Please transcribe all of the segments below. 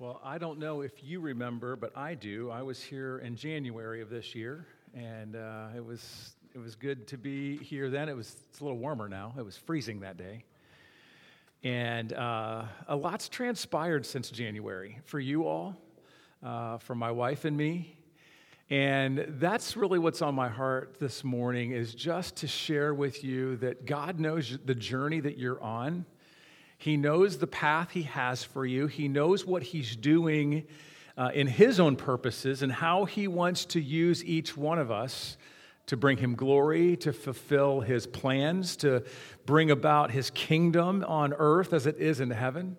Well, I don't know if you remember, but I do. I was here in January of this year, and uh, it was it was good to be here then. It was it's a little warmer now. It was freezing that day, and uh, a lot's transpired since January for you all, uh, for my wife and me, and that's really what's on my heart this morning is just to share with you that God knows the journey that you're on. He knows the path He has for you, He knows what He's doing uh, in His own purposes and how He wants to use each one of us to bring Him glory, to fulfill His plans, to bring about His kingdom on earth as it is in heaven.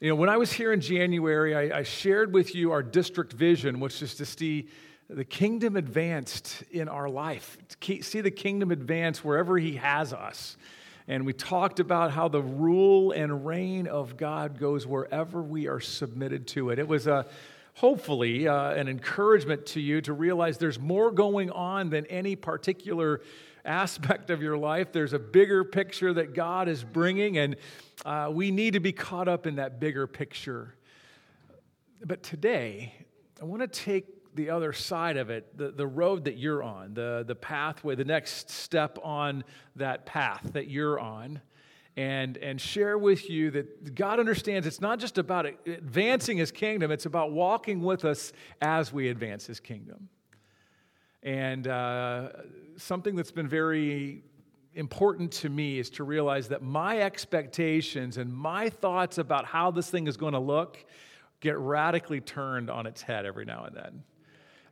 You know, when I was here in January, I, I shared with you our district vision, which is to see the kingdom advanced in our life, to see the kingdom advance wherever He has us. And we talked about how the rule and reign of God goes wherever we are submitted to it. It was a hopefully uh, an encouragement to you to realize there's more going on than any particular aspect of your life. There's a bigger picture that God is bringing, and uh, we need to be caught up in that bigger picture. But today, I want to take the other side of it, the, the road that you're on, the, the pathway, the next step on that path that you're on, and, and share with you that God understands it's not just about advancing His kingdom, it's about walking with us as we advance His kingdom. And uh, something that's been very important to me is to realize that my expectations and my thoughts about how this thing is going to look get radically turned on its head every now and then.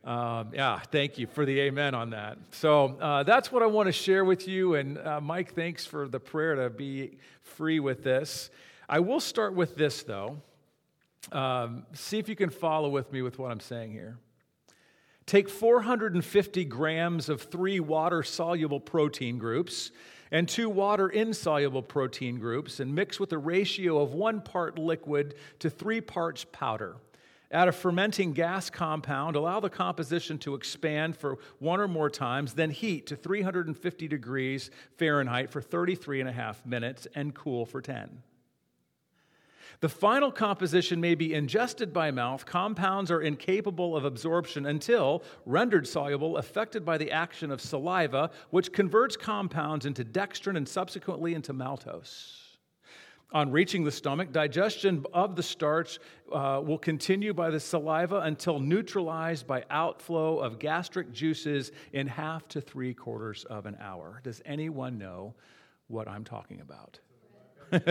Um, yeah, thank you for the amen on that. So uh, that's what I want to share with you. And uh, Mike, thanks for the prayer to be free with this. I will start with this, though. Um, see if you can follow with me with what I'm saying here. Take 450 grams of three water soluble protein groups and two water insoluble protein groups and mix with a ratio of one part liquid to three parts powder. Add a fermenting gas compound, allow the composition to expand for one or more times, then heat to 350 degrees Fahrenheit for 33 and a half minutes and cool for 10. The final composition may be ingested by mouth. Compounds are incapable of absorption until rendered soluble, affected by the action of saliva, which converts compounds into dextrin and subsequently into maltose. On reaching the stomach, digestion of the starch uh, will continue by the saliva until neutralized by outflow of gastric juices in half to three quarters of an hour. Does anyone know what I'm talking about?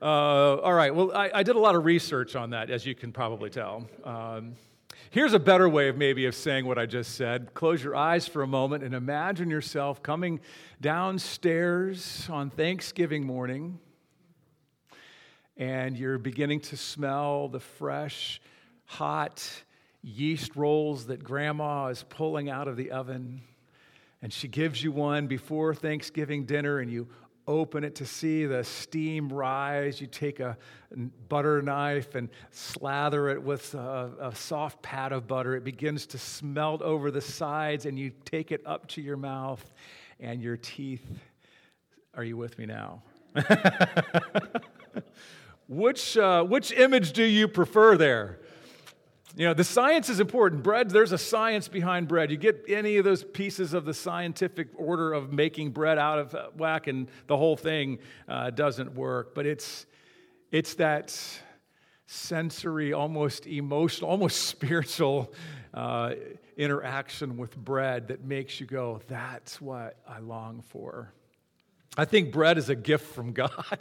uh, all right, well, I, I, did a lot of research on that, as you can probably tell. Um, Here's a better way of maybe of saying what I just said. Close your eyes for a moment and imagine yourself coming downstairs on Thanksgiving morning and you're beginning to smell the fresh, hot yeast rolls that grandma is pulling out of the oven. And she gives you one before Thanksgiving dinner, and you open it to see the steam rise. You take a butter knife and slather it with a, a, soft pat of butter. It begins to smelt over the sides, and you take it up to your mouth, and your teeth. Are you with me now? which, uh, which image do you prefer there? You know, the science is important. Bread, there's a science behind bread. You get any of those pieces of the scientific order of making bread out of whack, and the whole thing uh, doesn't work. But it's, it's that sensory, almost emotional, almost spiritual uh, interaction with bread that makes you go, that's what I long for. I think bread is a gift from God.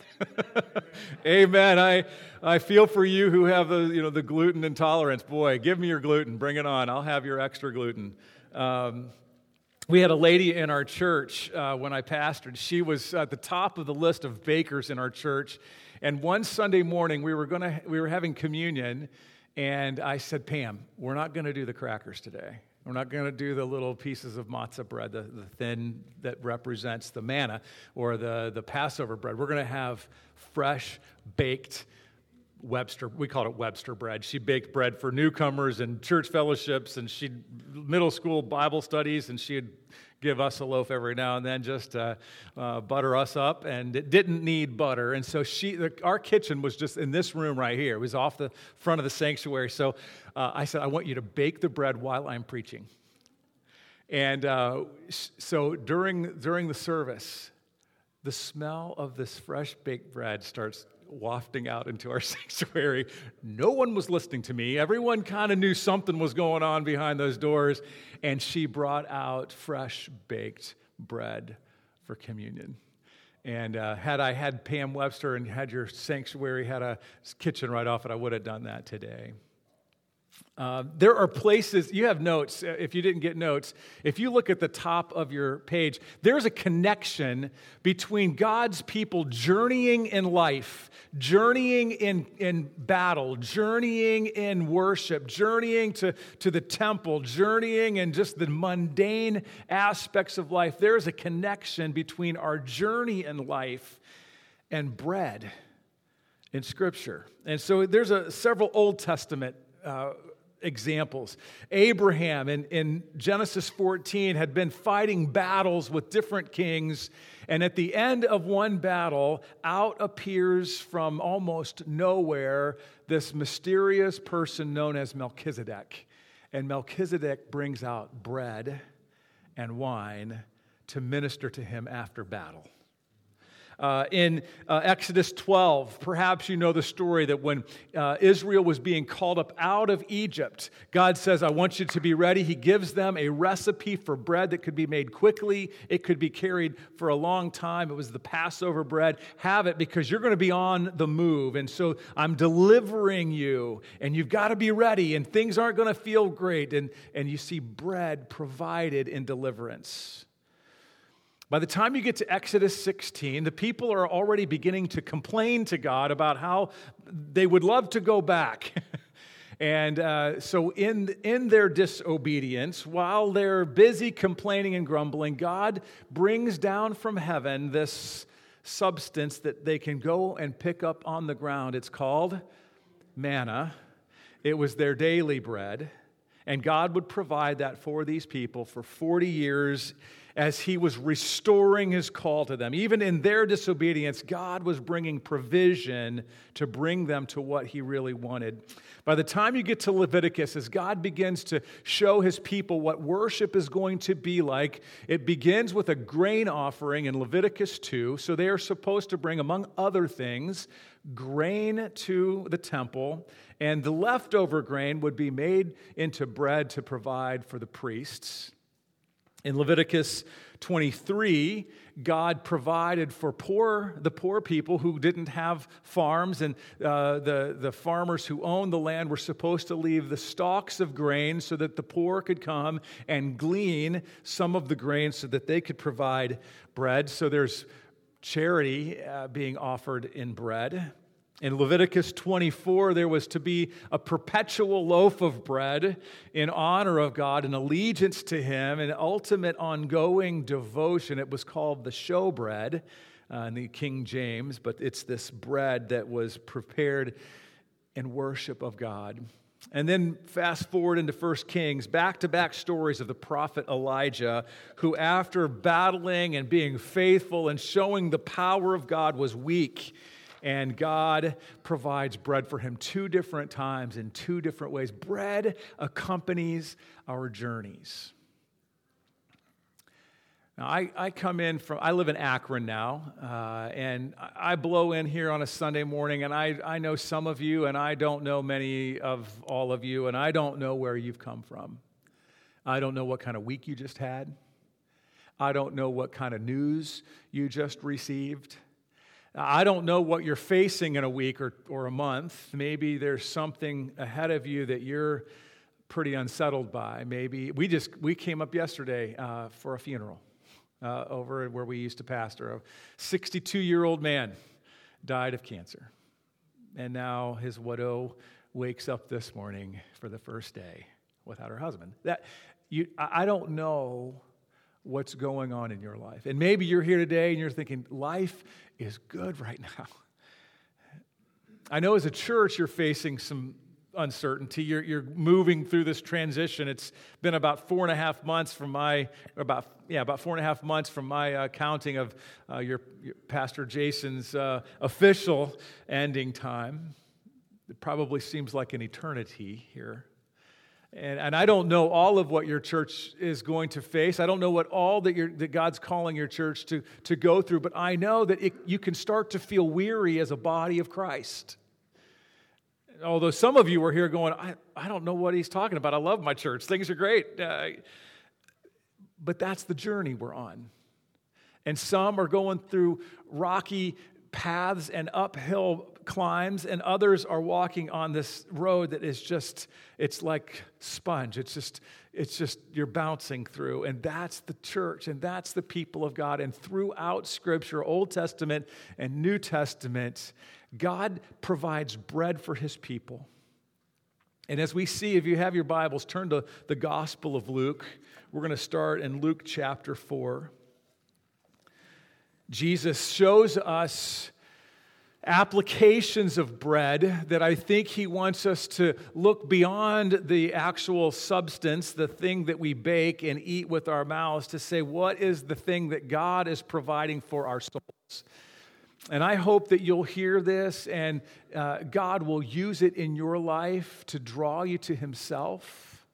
Amen. I, I feel for you who have the, you know, the gluten intolerance. Boy, give me your gluten. Bring it on. I'll have your extra gluten. Um, we had a lady in our church uh, when I pastored. She was at the top of the list of bakers in our church. And one Sunday morning, we were, gonna, we were having communion, and I said, Pam, we're not going to do the crackers today. We're not going to do the little pieces of matzah bread, the, the thin that represents the manna or the, the Passover bread. We're going to have fresh, baked Webster, we called it Webster bread. She baked bread for newcomers and church fellowships, and she middle school Bible studies, and she'd give us a loaf every now and then just uh, butter us up, and it didn't need butter. And so she, the, our kitchen was just in this room right here. It was off the front of the sanctuary. So uh, I said, I want you to bake the bread while I'm preaching. And uh, so during, during the service, the smell of this fresh baked bread starts wafting out into our sanctuary. No one was listening to me. Everyone kind of knew something was going on behind those doors. And she brought out fresh baked bread for communion. And uh, had I had Pam Webster and had your sanctuary had a kitchen right off it, I would have done that today. Uh, there are places, you have notes. Uh, if you didn't get notes, if you look at the top of your page, there's a connection between God's people journeying in life, journeying in, in battle, journeying in worship, journeying to, to the temple, journeying in just the mundane aspects of life. There's a connection between our journey in life and bread in Scripture. And so there's a, several Old Testament uh, examples. Abraham in, in Genesis 14 had been fighting battles with different kings, and at the end of one battle, out appears from almost nowhere this mysterious person known as Melchizedek. And Melchizedek brings out bread and wine to minister to him after battle. Uh, in uh, Exodus 12, perhaps you know the story that when uh, Israel was being called up out of Egypt, God says, I want you to be ready. He gives them a recipe for bread that could be made quickly, it could be carried for a long time. It was the Passover bread. Have it because you're going to be on the move. And so I'm delivering you, and you've got to be ready, and things aren't going to feel great. And, and you see bread provided in deliverance. By the time you get to Exodus 16, the people are already beginning to complain to God about how they would love to go back. and uh, so, in, in their disobedience, while they're busy complaining and grumbling, God brings down from heaven this substance that they can go and pick up on the ground. It's called manna, it was their daily bread. And God would provide that for these people for 40 years as he was restoring his call to them. Even in their disobedience, God was bringing provision to bring them to what he really wanted. By the time you get to Leviticus, as God begins to show his people what worship is going to be like, it begins with a grain offering in Leviticus 2. So they are supposed to bring, among other things, grain to the temple, and the leftover grain would be made into bread to provide for the priests. In Leviticus 23, God provided for poor, the poor people who didn't have farms, and uh, the, the farmers who owned the land were supposed to leave the stalks of grain so that the poor could come and glean some of the grain so that they could provide bread. So there's charity uh, being offered in bread. In Leviticus 24, there was to be a perpetual loaf of bread in honor of God, an allegiance to Him, an ultimate ongoing devotion. It was called the showbread uh, in the King James, but it's this bread that was prepared in worship of God. And then fast forward into 1 Kings, back to back stories of the prophet Elijah, who, after battling and being faithful and showing the power of God, was weak and God provides bread for him two different times in two different ways. Bread accompanies our journeys. Now, I, I come in from, I live in Akron now, uh, and I blow in here on a Sunday morning, and I, I know some of you, and I don't know many of all of you, and I don't know where you've come from. I don't know what kind of week you just had. I don't know what kind of news you just received. I don't know what you're facing in a week or, or a month. Maybe there's something ahead of you that you're pretty unsettled by. Maybe we just we came up yesterday uh, for a funeral uh, over where we used to pastor. A 62 year old man died of cancer, and now his widow wakes up this morning for the first day without her husband. That you, I don't know what's going on in your life. And maybe you're here today and you're thinking, life is good right now. I know as a church you're facing some uncertainty. You're, you're moving through this transition. It's been about four and a half months from my, about, yeah, about four and a half months from my uh, counting of uh, your, your, Pastor Jason's uh, official ending time. It probably seems like an eternity here. And, and I don't know all of what your church is going to face. I don't know what all that, that God's calling your church to, to go through, but I know that it, you can start to feel weary as a body of Christ although some of you were here going, I, I don't know what he's talking about. I love my church. Things are great. Uh, but that's the journey we're on. And some are going through rocky paths and uphill climbs, and others are walking on this road that is just, it's like sponge. It's just, it's just, you're bouncing through. And that's the church, and that's the people of God. And throughout Scripture, Old Testament and New Testament, God provides bread for his people. And as we see, if you have your Bibles, turn to the Gospel of Luke. We're going to start in Luke chapter 4. Jesus shows us applications of bread that I think he wants us to look beyond the actual substance, the thing that we bake and eat with our mouths, to say, what is the thing that God is providing for our souls? And I hope that you'll hear this and uh, God will use it in your life to draw you to Himself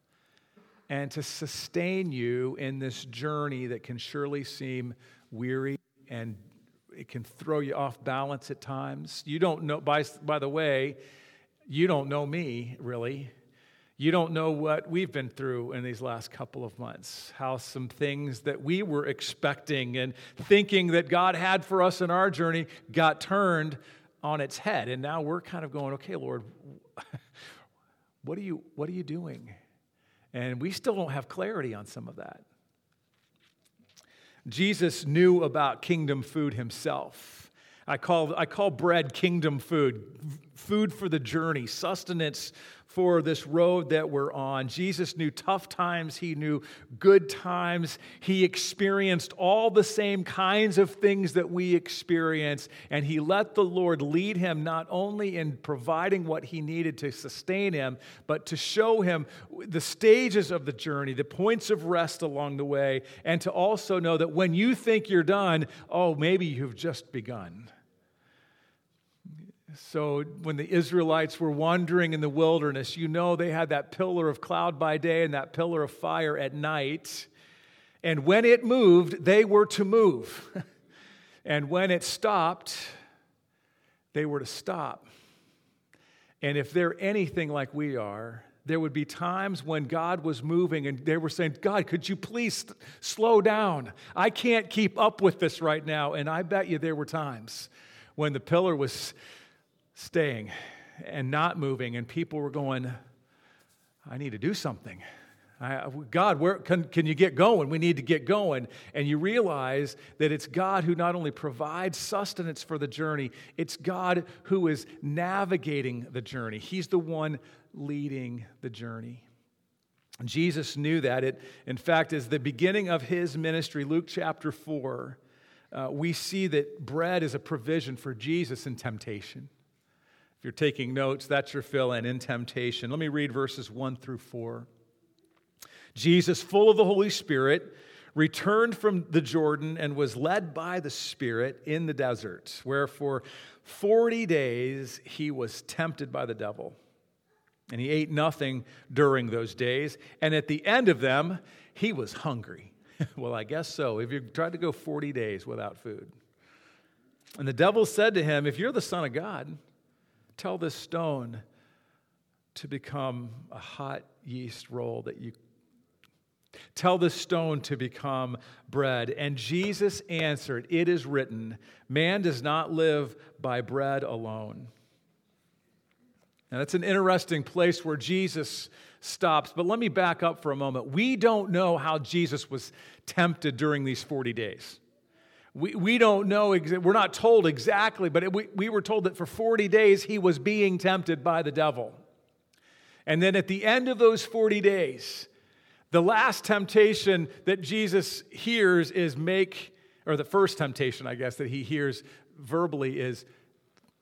and to sustain you in this journey that can surely seem weary and it can throw you off balance at times. You don't know, by, by the way, you don't know me really. You don't know what we've been through in these last couple of months, how some things that we were expecting and thinking that God had for us in our journey got turned on its head. And now we're kind of going, okay, Lord, what are you, what are you doing? And we still don't have clarity on some of that. Jesus knew about kingdom food himself. I call, I call bread kingdom food, food for the journey, sustenance for this road that we're on. Jesus knew tough times, he knew good times. He experienced all the same kinds of things that we experience, and he let the Lord lead him not only in providing what he needed to sustain him, but to show him the stages of the journey, the points of rest along the way, and to also know that when you think you're done, oh, maybe you've just begun. So, when the Israelites were wandering in the wilderness, you know they had that pillar of cloud by day and that pillar of fire at night. And when it moved, they were to move. and when it stopped, they were to stop. And if they're anything like we are, there would be times when God was moving and they were saying, God, could you please slow down? I can't keep up with this right now. And I bet you there were times when the pillar was staying and not moving, and people were going, I need to do something. I, God, where can, can you get going? We need to get going. And you realize that it's God who not only provides sustenance for the journey, it's God who is navigating the journey. He's the one leading the journey. Jesus knew that. It, in fact, is the beginning of his ministry, Luke chapter 4. Uh, we see that bread is a provision for Jesus in temptation. You're taking notes, that's your fill in in temptation. Let me read verses 1 through 4. Jesus, full of the Holy Spirit, returned from the Jordan and was led by the Spirit in the desert, where for 40 days he was tempted by the devil. And he ate nothing during those days. And at the end of them, he was hungry. well, I guess so. If you tried to go 40 days without food. And the devil said to him, If you're the Son of God, Tell this stone to become a hot yeast roll that you Tell this stone to become bread. And Jesus answered, It is written, man does not live by bread alone. Now, that's an interesting place where Jesus stops, but let me back up for a moment. We don't know how Jesus was tempted during these 40 days. We, we don't know, we're not told exactly, but it, we, we were told that for 40 days he was being tempted by the devil. And then at the end of those 40 days, the last temptation that Jesus hears is make, or the first temptation, I guess, that he hears verbally is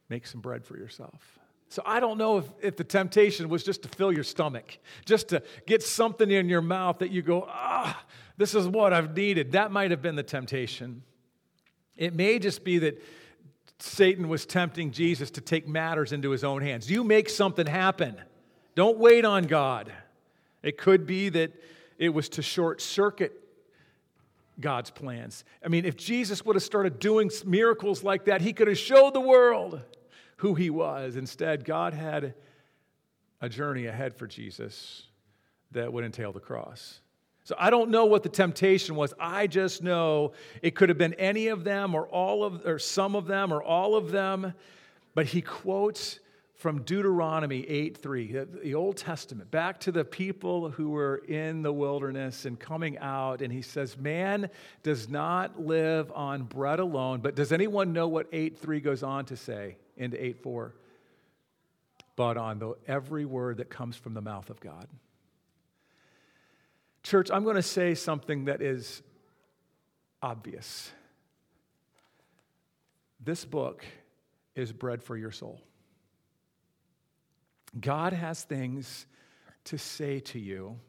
make some bread for yourself. So I don't know if, if the temptation was just to fill your stomach, just to get something in your mouth that you go, ah, this is what I've needed. That might have been the temptation. It may just be that Satan was tempting Jesus to take matters into his own hands. You make something happen. Don't wait on God. It could be that it was to short circuit God's plans. I mean, if Jesus would have started doing miracles like that, he could have showed the world who he was. Instead, God had a journey ahead for Jesus that would entail the cross. So I don't know what the temptation was. I just know it could have been any of them or all of or some of them or all of them. But he quotes from Deuteronomy 8 3, the Old Testament, back to the people who were in the wilderness and coming out. And he says, Man does not live on bread alone. But does anyone know what 8 3 goes on to say into 8 4? But on the, every word that comes from the mouth of God. Church, I'm going to say something that is obvious. This book is bread for your soul. God has things to say to you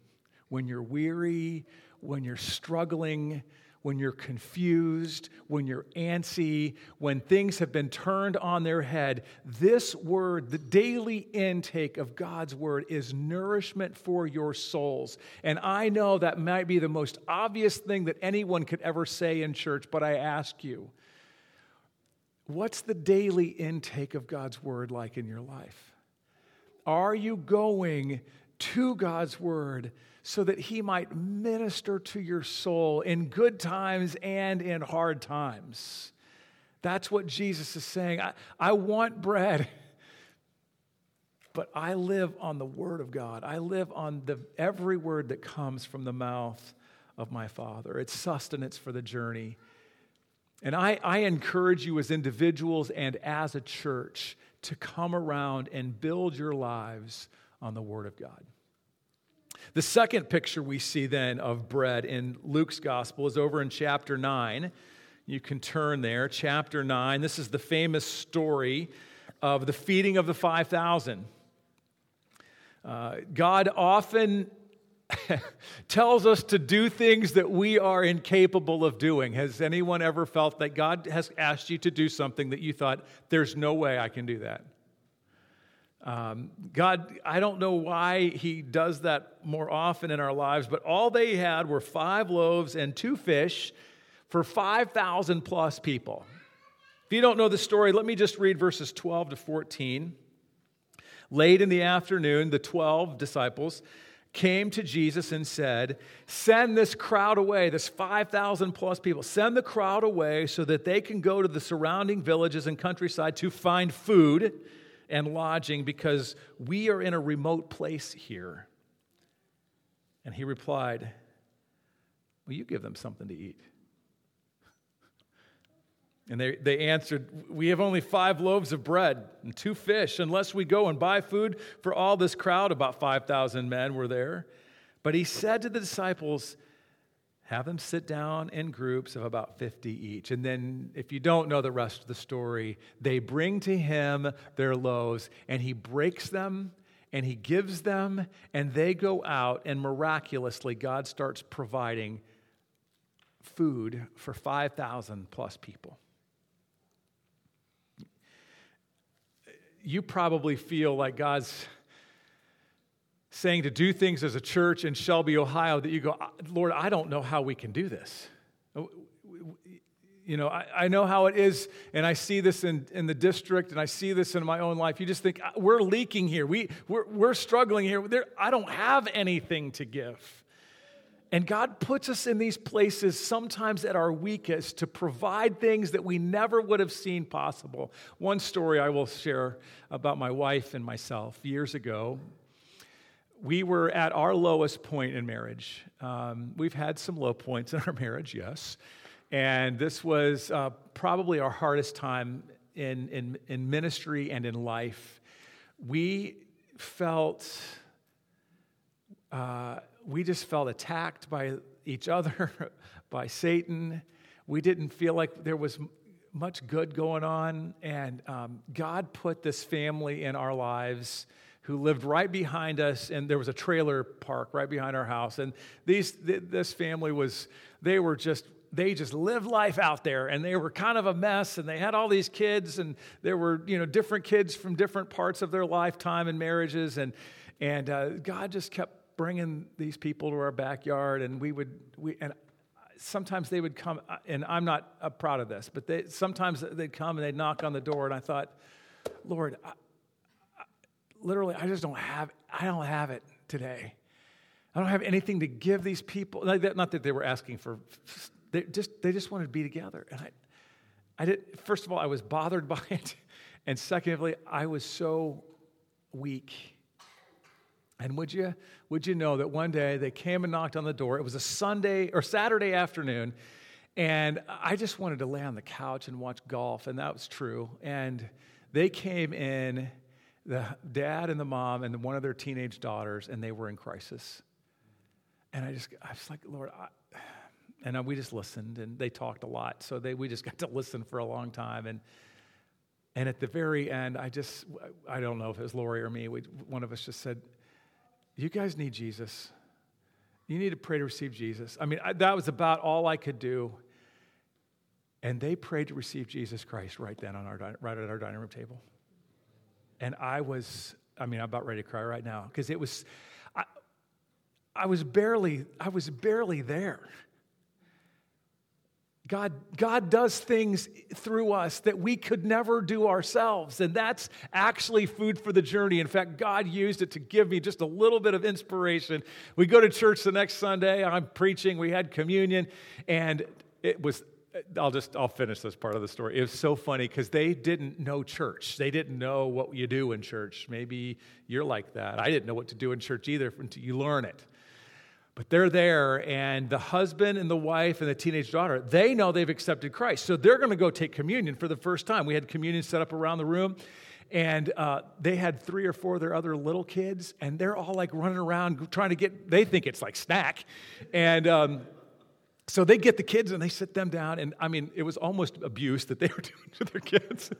when you're weary, when you're struggling, when you're confused, when you're antsy, when things have been turned on their head, this word, the daily intake of God's word, is nourishment for your souls. And I know that might be the most obvious thing that anyone could ever say in church, but I ask you, what's the daily intake of God's word like in your life? Are you going to God's word? So that he might minister to your soul in good times and in hard times. That's what Jesus is saying. I, I want bread, but I live on the word of God. I live on the, every word that comes from the mouth of my Father. It's sustenance for the journey. And I, I encourage you as individuals and as a church to come around and build your lives on the Word of God. The second picture we see then of bread in Luke's gospel is over in chapter 9. You can turn there, chapter 9. This is the famous story of the feeding of the 5,000. Uh, God often tells us to do things that we are incapable of doing. Has anyone ever felt that God has asked you to do something that you thought, there's no way I can do that? Um, God, I don't know why He does that more often in our lives, but all they had were five loaves and two fish for 5,000 plus people. If you don't know the story, let me just read verses 12 to 14. Late in the afternoon, the 12 disciples came to Jesus and said, Send this crowd away, this 5,000 plus people, send the crowd away so that they can go to the surrounding villages and countryside to find food and lodging because we are in a remote place here. And he replied, Well, you give them something to eat. And they, they answered, We have only five loaves of bread and two fish, unless we go and buy food for all this crowd. About 5,000 men were there. But he said to the disciples, have them sit down in groups of about 50 each. And then, if you don't know the rest of the story, they bring to him their loaves, and he breaks them and he gives them, and they go out, and miraculously, God starts providing food for 5,000 plus people. You probably feel like God's saying to do things as a church in Shelby, Ohio, that you go, Lord, I don't know how we can do this. Uh, you know, I, I know how it is, and I see this in, in the district, and I see this in my own life. You just think, we're leaking here. We, we're, we're struggling here. There, I don't have anything to give. And God puts us in these places sometimes at our weakest to provide things that we never would have seen possible. One story I will share about my wife and myself years ago we were at our lowest point in marriage. Um, we've had some low points in our marriage, yes. And this was uh, probably our hardest time in, in, in ministry and in life. We felt, uh, we just felt attacked by each other, by Satan. We didn't feel like there was much good going on, and um, God put this family in our lives who lived right behind us, and there was a trailer park right behind our house. And these, th- this family was, they were just, they just lived life out there, and they were kind of a mess, and they had all these kids, and there were, you know, different kids from different parts of their lifetime and marriages, and and uh, God just kept bringing these people to our backyard, and we would, we and sometimes they would come, uh, and I'm not uh, proud of this, but they, sometimes they'd come and they'd knock on the door, and I thought, Lord, I, literally, I just don't have, I don't have it today. I don't have anything to give these people. Not that they were asking for, they just, they just wanted to be together. And I, I did, first of all, I was bothered by it. And secondly, I was so weak. And would you, would you know that one day they came and knocked on the door? It was a Sunday or Saturday afternoon. And I just wanted to lay on the couch and watch golf. And that was true. And they came in the dad and the mom and one of their teenage daughters, and they were in crisis. And I just, I was like, Lord, I, and we just listened, and they talked a lot, so they, we just got to listen for a long time, and and at the very end, I just, I don't know if it was Lori or me, we, one of us just said, "You guys need Jesus. You need to pray to receive Jesus." I mean, I, that was about all I could do. And they prayed to receive Jesus Christ right then on our right at our dining room table. And I was, I mean, I'm about ready to cry right now because it was, I, I was barely, I was barely there. God, God does things through us that we could never do ourselves. And that's actually food for the journey. In fact, God used it to give me just a little bit of inspiration. We go to church the next Sunday, I'm preaching, we had communion, and it was I'll just I'll finish this part of the story. It was so funny because they didn't know church. They didn't know what you do in church. Maybe you're like that. I didn't know what to do in church either until you learn it. But they're there, and the husband and the wife and the teenage daughter, they know they've accepted Christ. So they're going to go take communion for the first time. We had communion set up around the room, and uh, they had three or four of their other little kids, and they're all like running around trying to get, they think it's like snack. And, um, so they get the kids and they sit them down, and I mean, it was almost abuse that they were doing to their kids.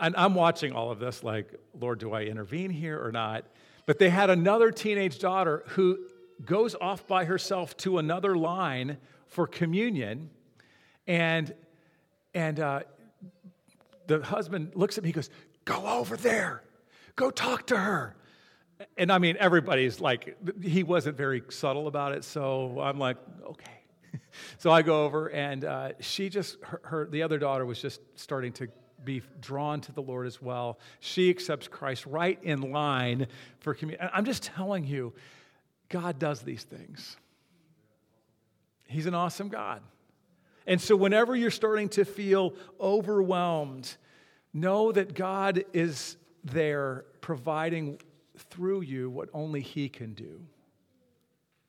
and I'm watching all of this, like, Lord, do I intervene here or not? But they had another teenage daughter who goes off by herself to another line for communion, and and uh, the husband looks at me, he goes, "Go over there, go talk to her." And I mean, everybody's like, he wasn't very subtle about it, so I'm like, okay so I go over, and uh, she just, her, her, the other daughter was just starting to be drawn to the Lord as well. She accepts Christ right in line for community. I'm just telling you, God does these things. He's an awesome God. And so, whenever you're starting to feel overwhelmed, know that God is there providing through you what only He can do.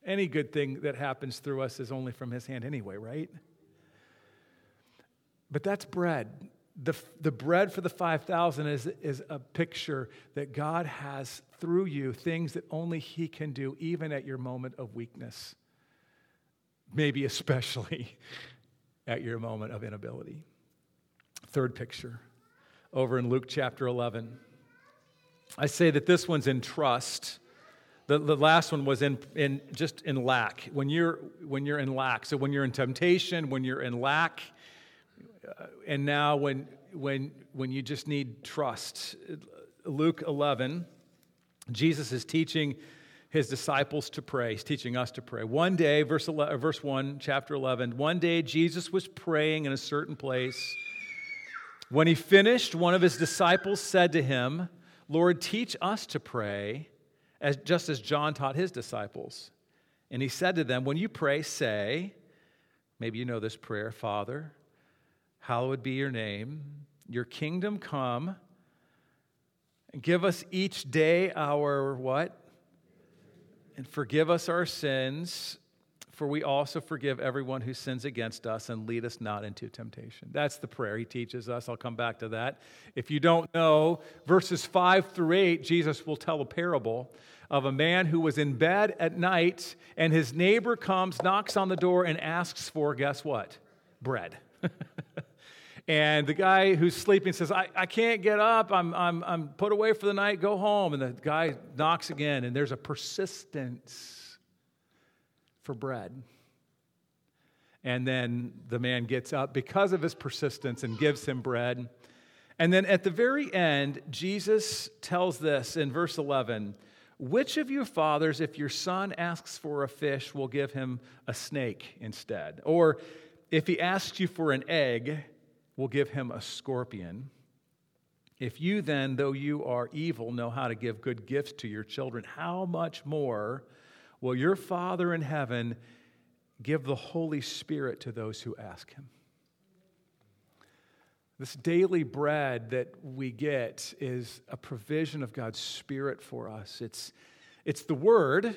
Any good thing that happens through us is only from his hand anyway, right? But that's bread. The, the bread for the 5,000 is, is a picture that God has through you things that only He can do, even at your moment of weakness. Maybe especially at your moment of inability. Third picture, over in Luke chapter 11. I say that this one's in trust the, the last one was in, in just in lack. When you're, when you're in lack. So when you're in temptation, when you're in lack, uh, and now when, when, when you just need trust. Luke 11, Jesus is teaching his disciples to pray. He's teaching us to pray. One day, verse, 11, verse 1, chapter 11, one day Jesus was praying in a certain place. When he finished, one of his disciples said to him, Lord, teach us to pray as, just as John taught his disciples. And he said to them, When you pray, say, maybe you know this prayer, Father, hallowed be your name, your kingdom come, give us each day our what? And forgive us our sins for we also forgive everyone who sins against us and lead us not into temptation. That's the prayer he teaches us. I'll come back to that. If you don't know, verses 5 through 8, Jesus will tell a parable of a man who was in bed at night and his neighbor comes, knocks on the door, and asks for, guess what? Bread. And the guy who's sleeping says, I, I can't get up. I'm, I'm, I'm put away for the night. Go home. And the guy knocks again, and there's a persistence for bread. And then the man gets up because of his persistence and gives him bread. And then at the very end, Jesus tells this in verse 11 Which of your fathers, if your son asks for a fish, will give him a snake instead? Or if he asks you for an egg, will give him a scorpion. If you then, though you are evil, know how to give good gifts to your children, how much more will your Father in heaven give the Holy Spirit to those who ask him? This daily bread that we get is a provision of God's Spirit for us. It's, it's the Word,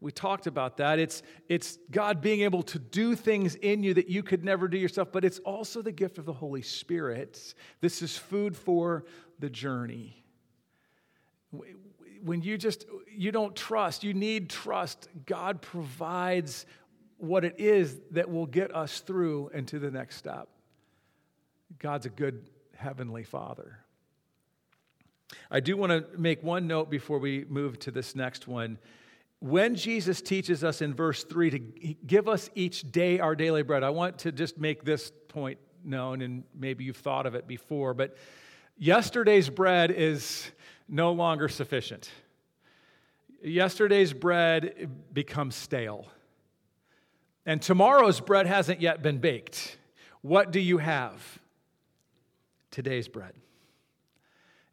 we talked about that. It's, it's God being able to do things in you that you could never do yourself, but it's also the gift of the Holy Spirit. This is food for the journey. When you just you don't trust, you need trust. God provides what it is that will get us through into the next step. God's a good heavenly Father. I do want to make one note before we move to this next one when Jesus teaches us in verse 3 to give us each day our daily bread, I want to just make this point known, and maybe you've thought of it before, but yesterday's bread is no longer sufficient. Yesterday's bread becomes stale. And tomorrow's bread hasn't yet been baked. What do you have? Today's bread.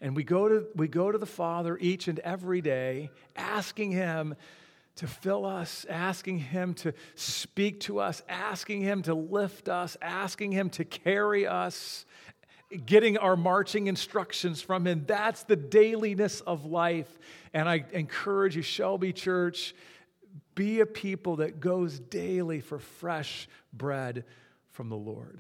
And we go, to, we go to the Father each and every day, asking Him to fill us, asking Him to speak to us, asking Him to lift us, asking Him to carry us, getting our marching instructions from Him. That's the dailiness of life. And I encourage you, Shelby Church, be a people that goes daily for fresh bread from the Lord.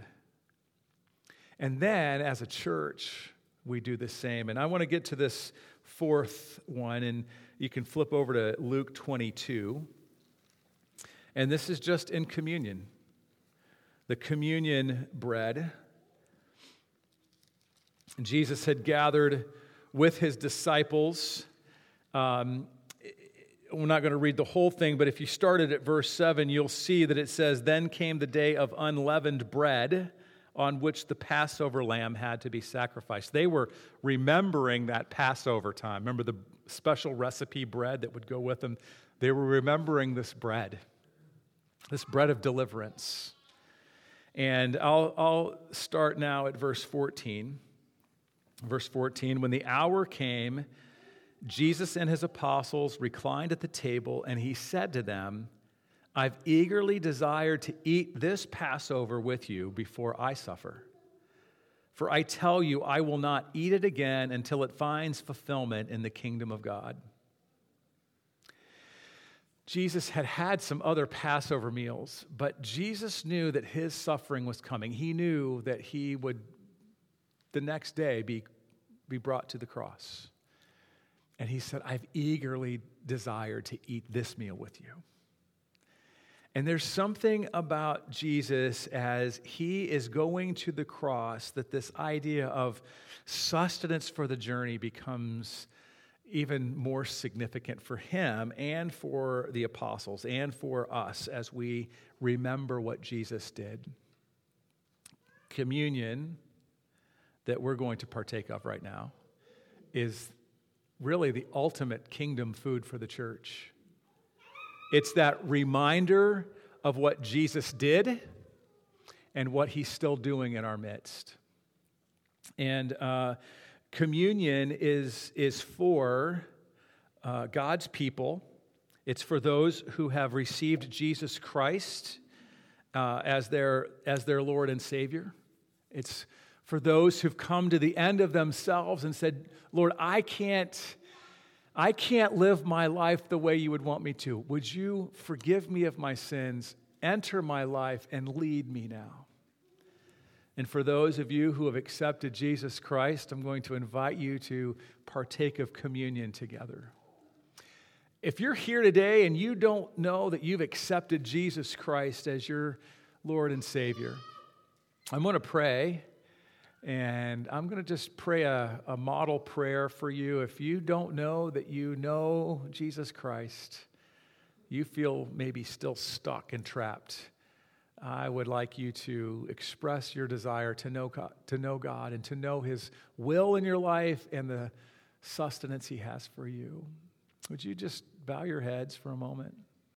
And then, as a church, we do the same. And I want to get to this fourth one, and you can flip over to Luke 22. And this is just in communion the communion bread. Jesus had gathered with his disciples. Um, we're not going to read the whole thing, but if you started at verse 7, you'll see that it says, Then came the day of unleavened bread on which the Passover lamb had to be sacrificed. They were remembering that Passover time. Remember the special recipe bread that would go with them? They were remembering this bread, this bread of deliverance. And I'll, I'll start now at verse 14. Verse 14 When the hour came, Jesus and his apostles reclined at the table, and he said to them, I've eagerly desired to eat this Passover with you before I suffer. For I tell you, I will not eat it again until it finds fulfillment in the kingdom of God. Jesus had had some other Passover meals, but Jesus knew that his suffering was coming. He knew that he would the next day be, be brought to the cross. And he said, I've eagerly desired to eat this meal with you. And there's something about Jesus as he is going to the cross that this idea of sustenance for the journey becomes even more significant for him and for the apostles and for us as we remember what Jesus did. Communion that we're going to partake of right now is really the ultimate kingdom food for the church. It's that reminder of what Jesus did and what he's still doing in our midst. And uh, communion is, is for uh, God's people, it's for those who have received Jesus Christ uh, as, their, as their Lord and Savior. It's for those who've come to the end of themselves and said, Lord, I can't I can't live my life the way you would want me to. Would you forgive me of my sins, enter my life, and lead me now? And for those of you who have accepted Jesus Christ, I'm going to invite you to partake of communion together. If you're here today and you don't know that you've accepted Jesus Christ as your Lord and Savior, I'm going to pray. And I'm going to just pray a, a model prayer for you. If you don't know that you know Jesus Christ, you feel maybe still stuck and trapped. I would like you to express your desire to know God, to know God and to know His will in your life and the sustenance He has for you. Would you just bow your heads for a moment?